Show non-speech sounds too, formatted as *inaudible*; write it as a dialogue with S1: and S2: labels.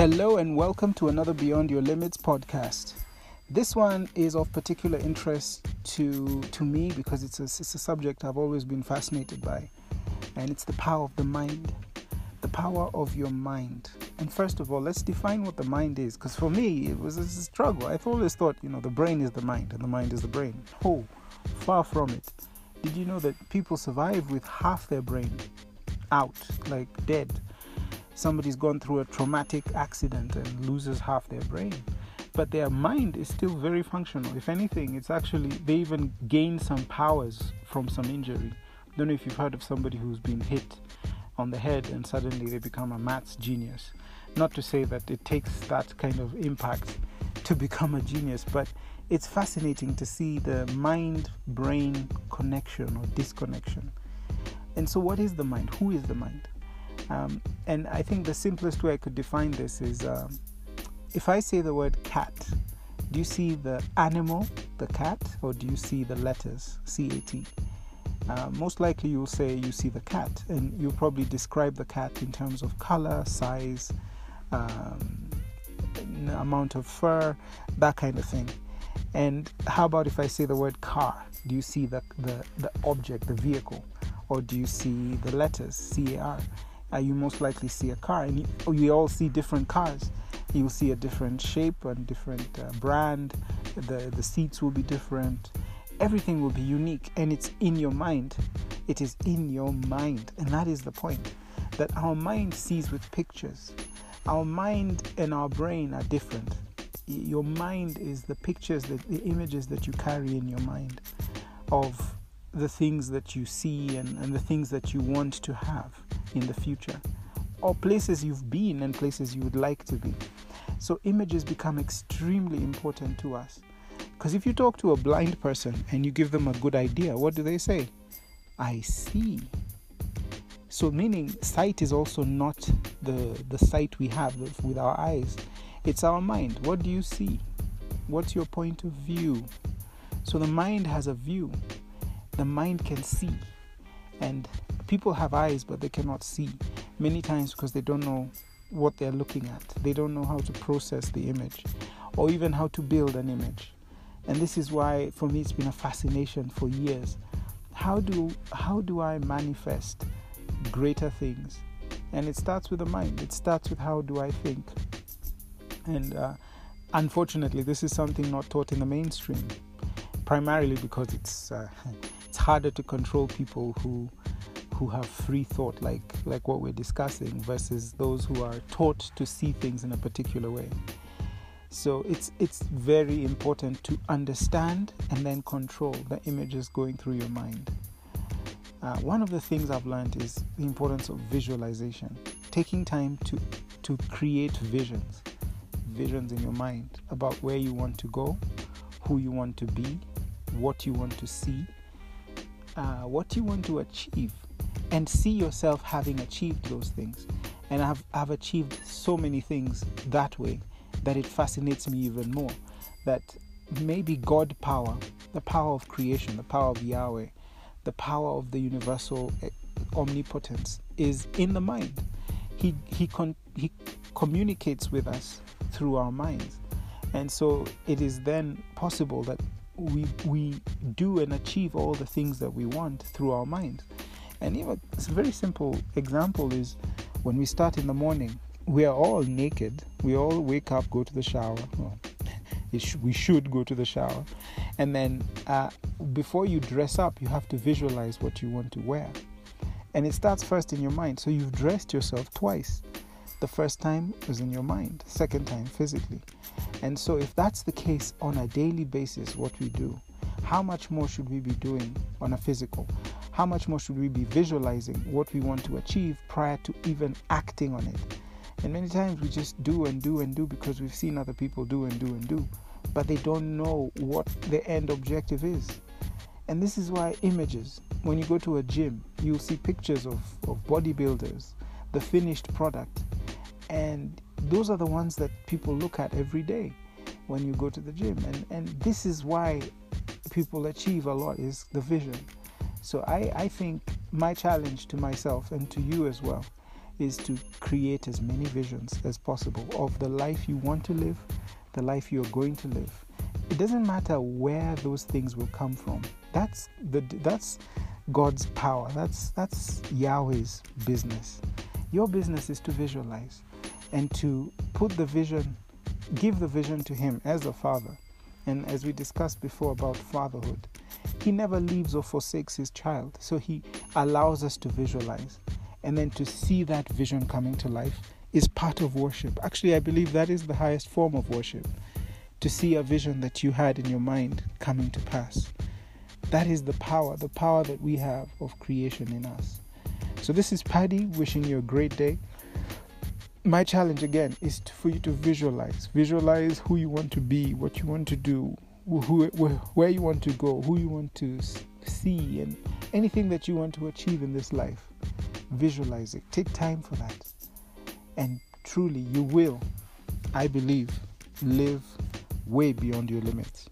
S1: Hello, and welcome to another Beyond Your Limits podcast. This one is of particular interest to, to me because it's a, it's a subject I've always been fascinated by, and it's the power of the mind. The power of your mind. And first of all, let's define what the mind is because for me, it was a struggle. I've always thought, you know, the brain is the mind and the mind is the brain. Oh, far from it. Did you know that people survive with half their brain out, like dead? Somebody's gone through a traumatic accident and loses half their brain. But their mind is still very functional. If anything it's actually they even gain some powers from some injury. I don't know if you've heard of somebody who's been hit on the head and suddenly they become a maths genius. Not to say that it takes that kind of impact to become a genius but it's fascinating to see the mind brain connection or disconnection. And so what is the mind? Who is the mind um, and I think the simplest way I could define this is um, if I say the word cat, do you see the animal, the cat, or do you see the letters C A T? Uh, most likely you'll say you see the cat, and you'll probably describe the cat in terms of color, size, um, amount of fur, that kind of thing. And how about if I say the word car? Do you see the, the, the object, the vehicle? Or do you see the letters C A R? Uh, you most likely see a car, and you, all see different cars. You will see a different shape and different uh, brand. The the seats will be different. Everything will be unique, and it's in your mind. It is in your mind, and that is the point. That our mind sees with pictures. Our mind and our brain are different. Your mind is the pictures, that, the images that you carry in your mind of the things that you see and, and the things that you want to have in the future, or places you've been and places you would like to be. So, images become extremely important to us. Because if you talk to a blind person and you give them a good idea, what do they say? I see. So, meaning sight is also not the, the sight we have with our eyes, it's our mind. What do you see? What's your point of view? So, the mind has a view, the mind can see. And people have eyes but they cannot see many times because they don't know what they're looking at. They don't know how to process the image or even how to build an image. And this is why for me it's been a fascination for years. How do how do I manifest greater things? And it starts with the mind. It starts with how do I think? And uh, unfortunately, this is something not taught in the mainstream, primarily because it's uh, *laughs* it's harder to control people who who have free thought like like what we're discussing versus those who are taught to see things in a particular way. So it's it's very important to understand and then control the images going through your mind. Uh, one of the things I've learned is the importance of visualization taking time to to create visions visions in your mind about where you want to go who you want to be what you want to see uh, what you want to achieve and see yourself having achieved those things. And I've, I've achieved so many things that way that it fascinates me even more. That maybe God power, the power of creation, the power of Yahweh, the power of the universal eh, omnipotence is in the mind. He, he, con- he communicates with us through our minds. And so it is then possible that we, we do and achieve all the things that we want through our minds. And even a very simple example is when we start in the morning, we are all naked. We all wake up, go to the shower. Well, *laughs* sh- we should go to the shower. And then uh, before you dress up, you have to visualize what you want to wear. And it starts first in your mind. So you've dressed yourself twice. The first time was in your mind, second time physically. And so, if that's the case on a daily basis, what we do, how much more should we be doing on a physical? how much more should we be visualizing what we want to achieve prior to even acting on it? And many times we just do and do and do because we've seen other people do and do and do, but they don't know what the end objective is. And this is why images, when you go to a gym, you'll see pictures of, of bodybuilders, the finished product. And those are the ones that people look at every day when you go to the gym. And, and this is why people achieve a lot is the vision. So I, I think my challenge to myself and to you as well is to create as many visions as possible of the life you want to live, the life you're going to live. It doesn't matter where those things will come from. That's the that's God's power. That's that's Yahweh's business. Your business is to visualize and to put the vision, give the vision to Him as a father. And as we discussed before about fatherhood, He never leaves or forsakes His child. So He allows us to visualize. And then to see that vision coming to life is part of worship. Actually, I believe that is the highest form of worship. To see a vision that you had in your mind coming to pass. That is the power, the power that we have of creation in us. So, this is Paddy wishing you a great day. My challenge again is to, for you to visualize. Visualize who you want to be, what you want to do, who, where, where you want to go, who you want to see, and anything that you want to achieve in this life. Visualize it. Take time for that. And truly, you will, I believe, live way beyond your limits.